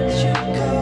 let you go.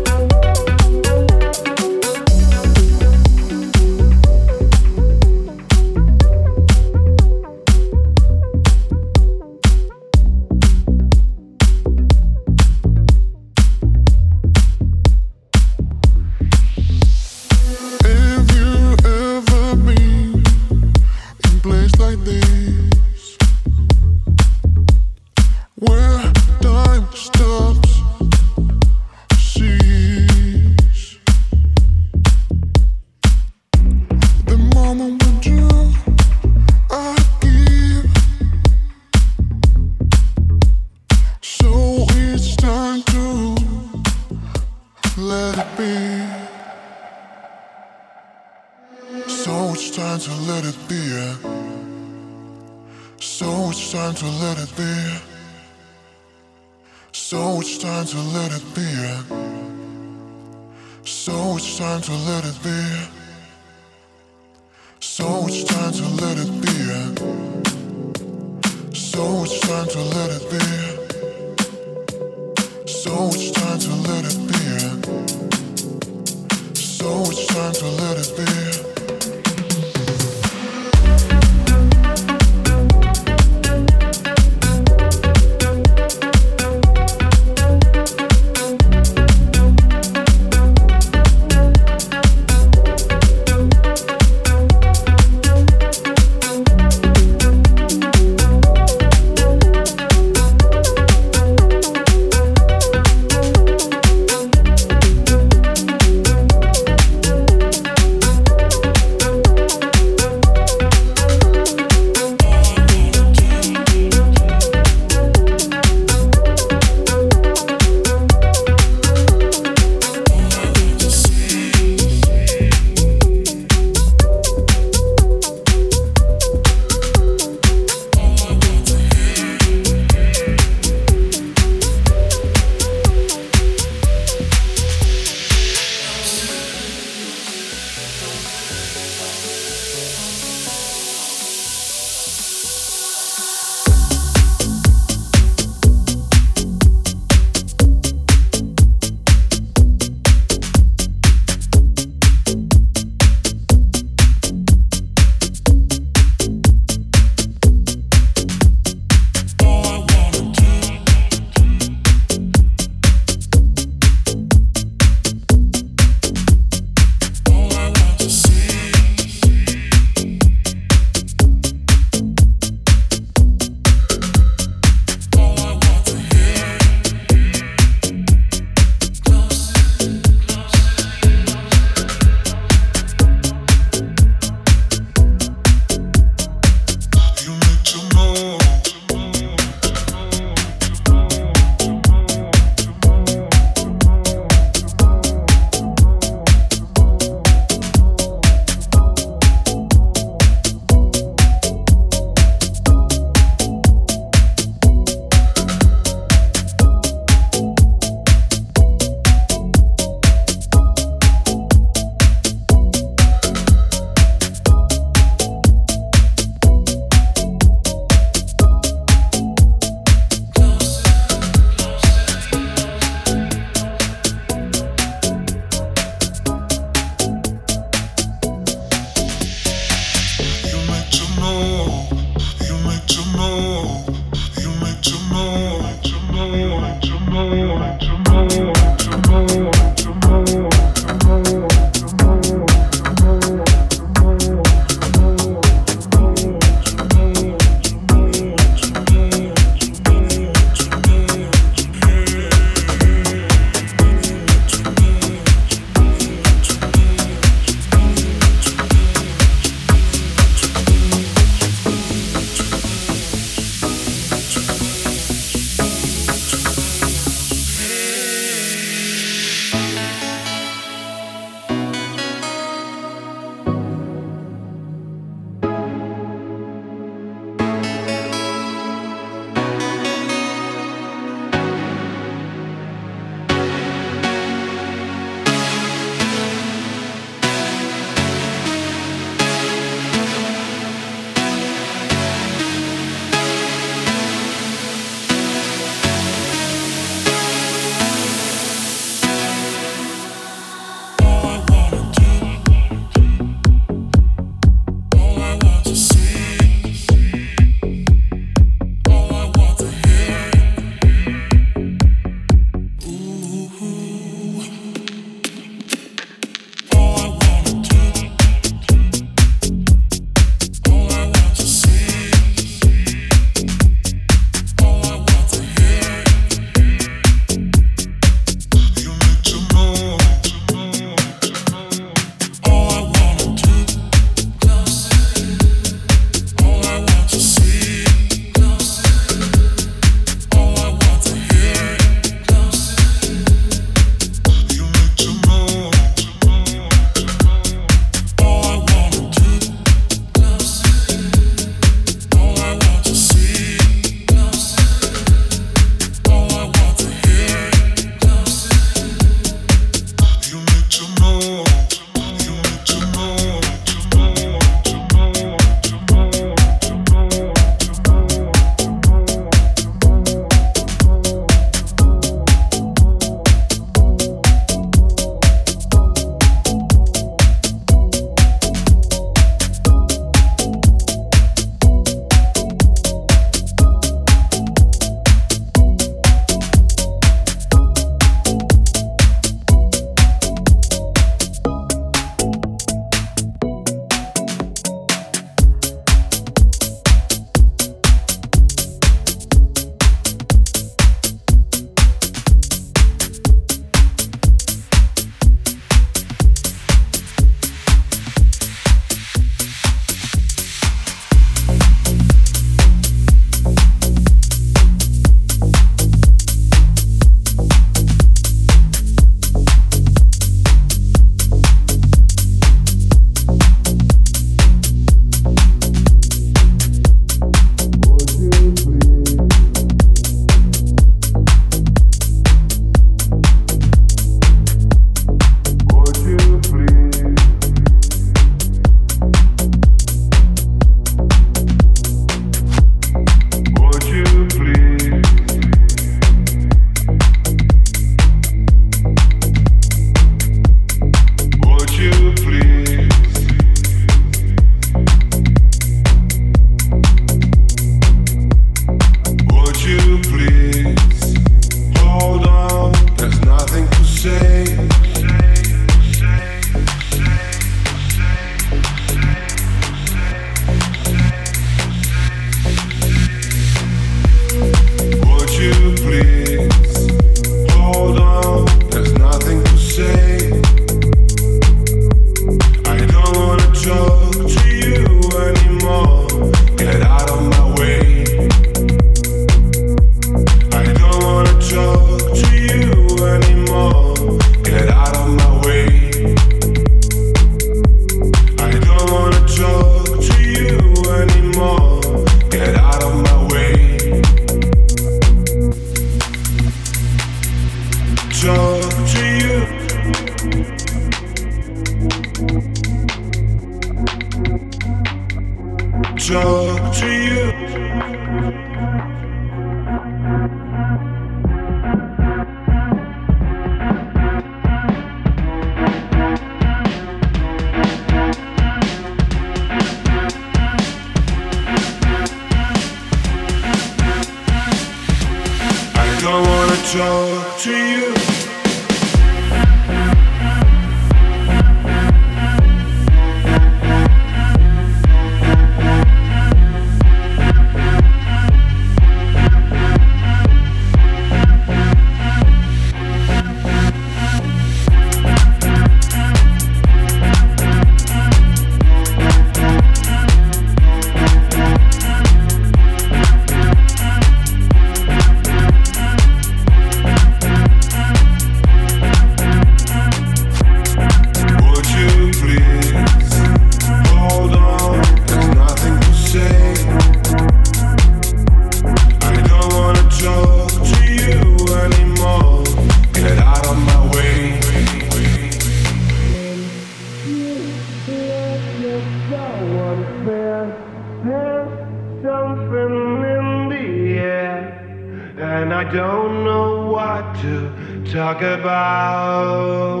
talk about.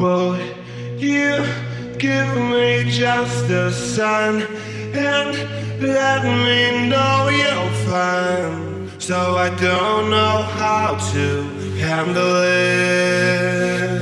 Will you give me just a sign and let me know you're fine? So I don't know how to handle it.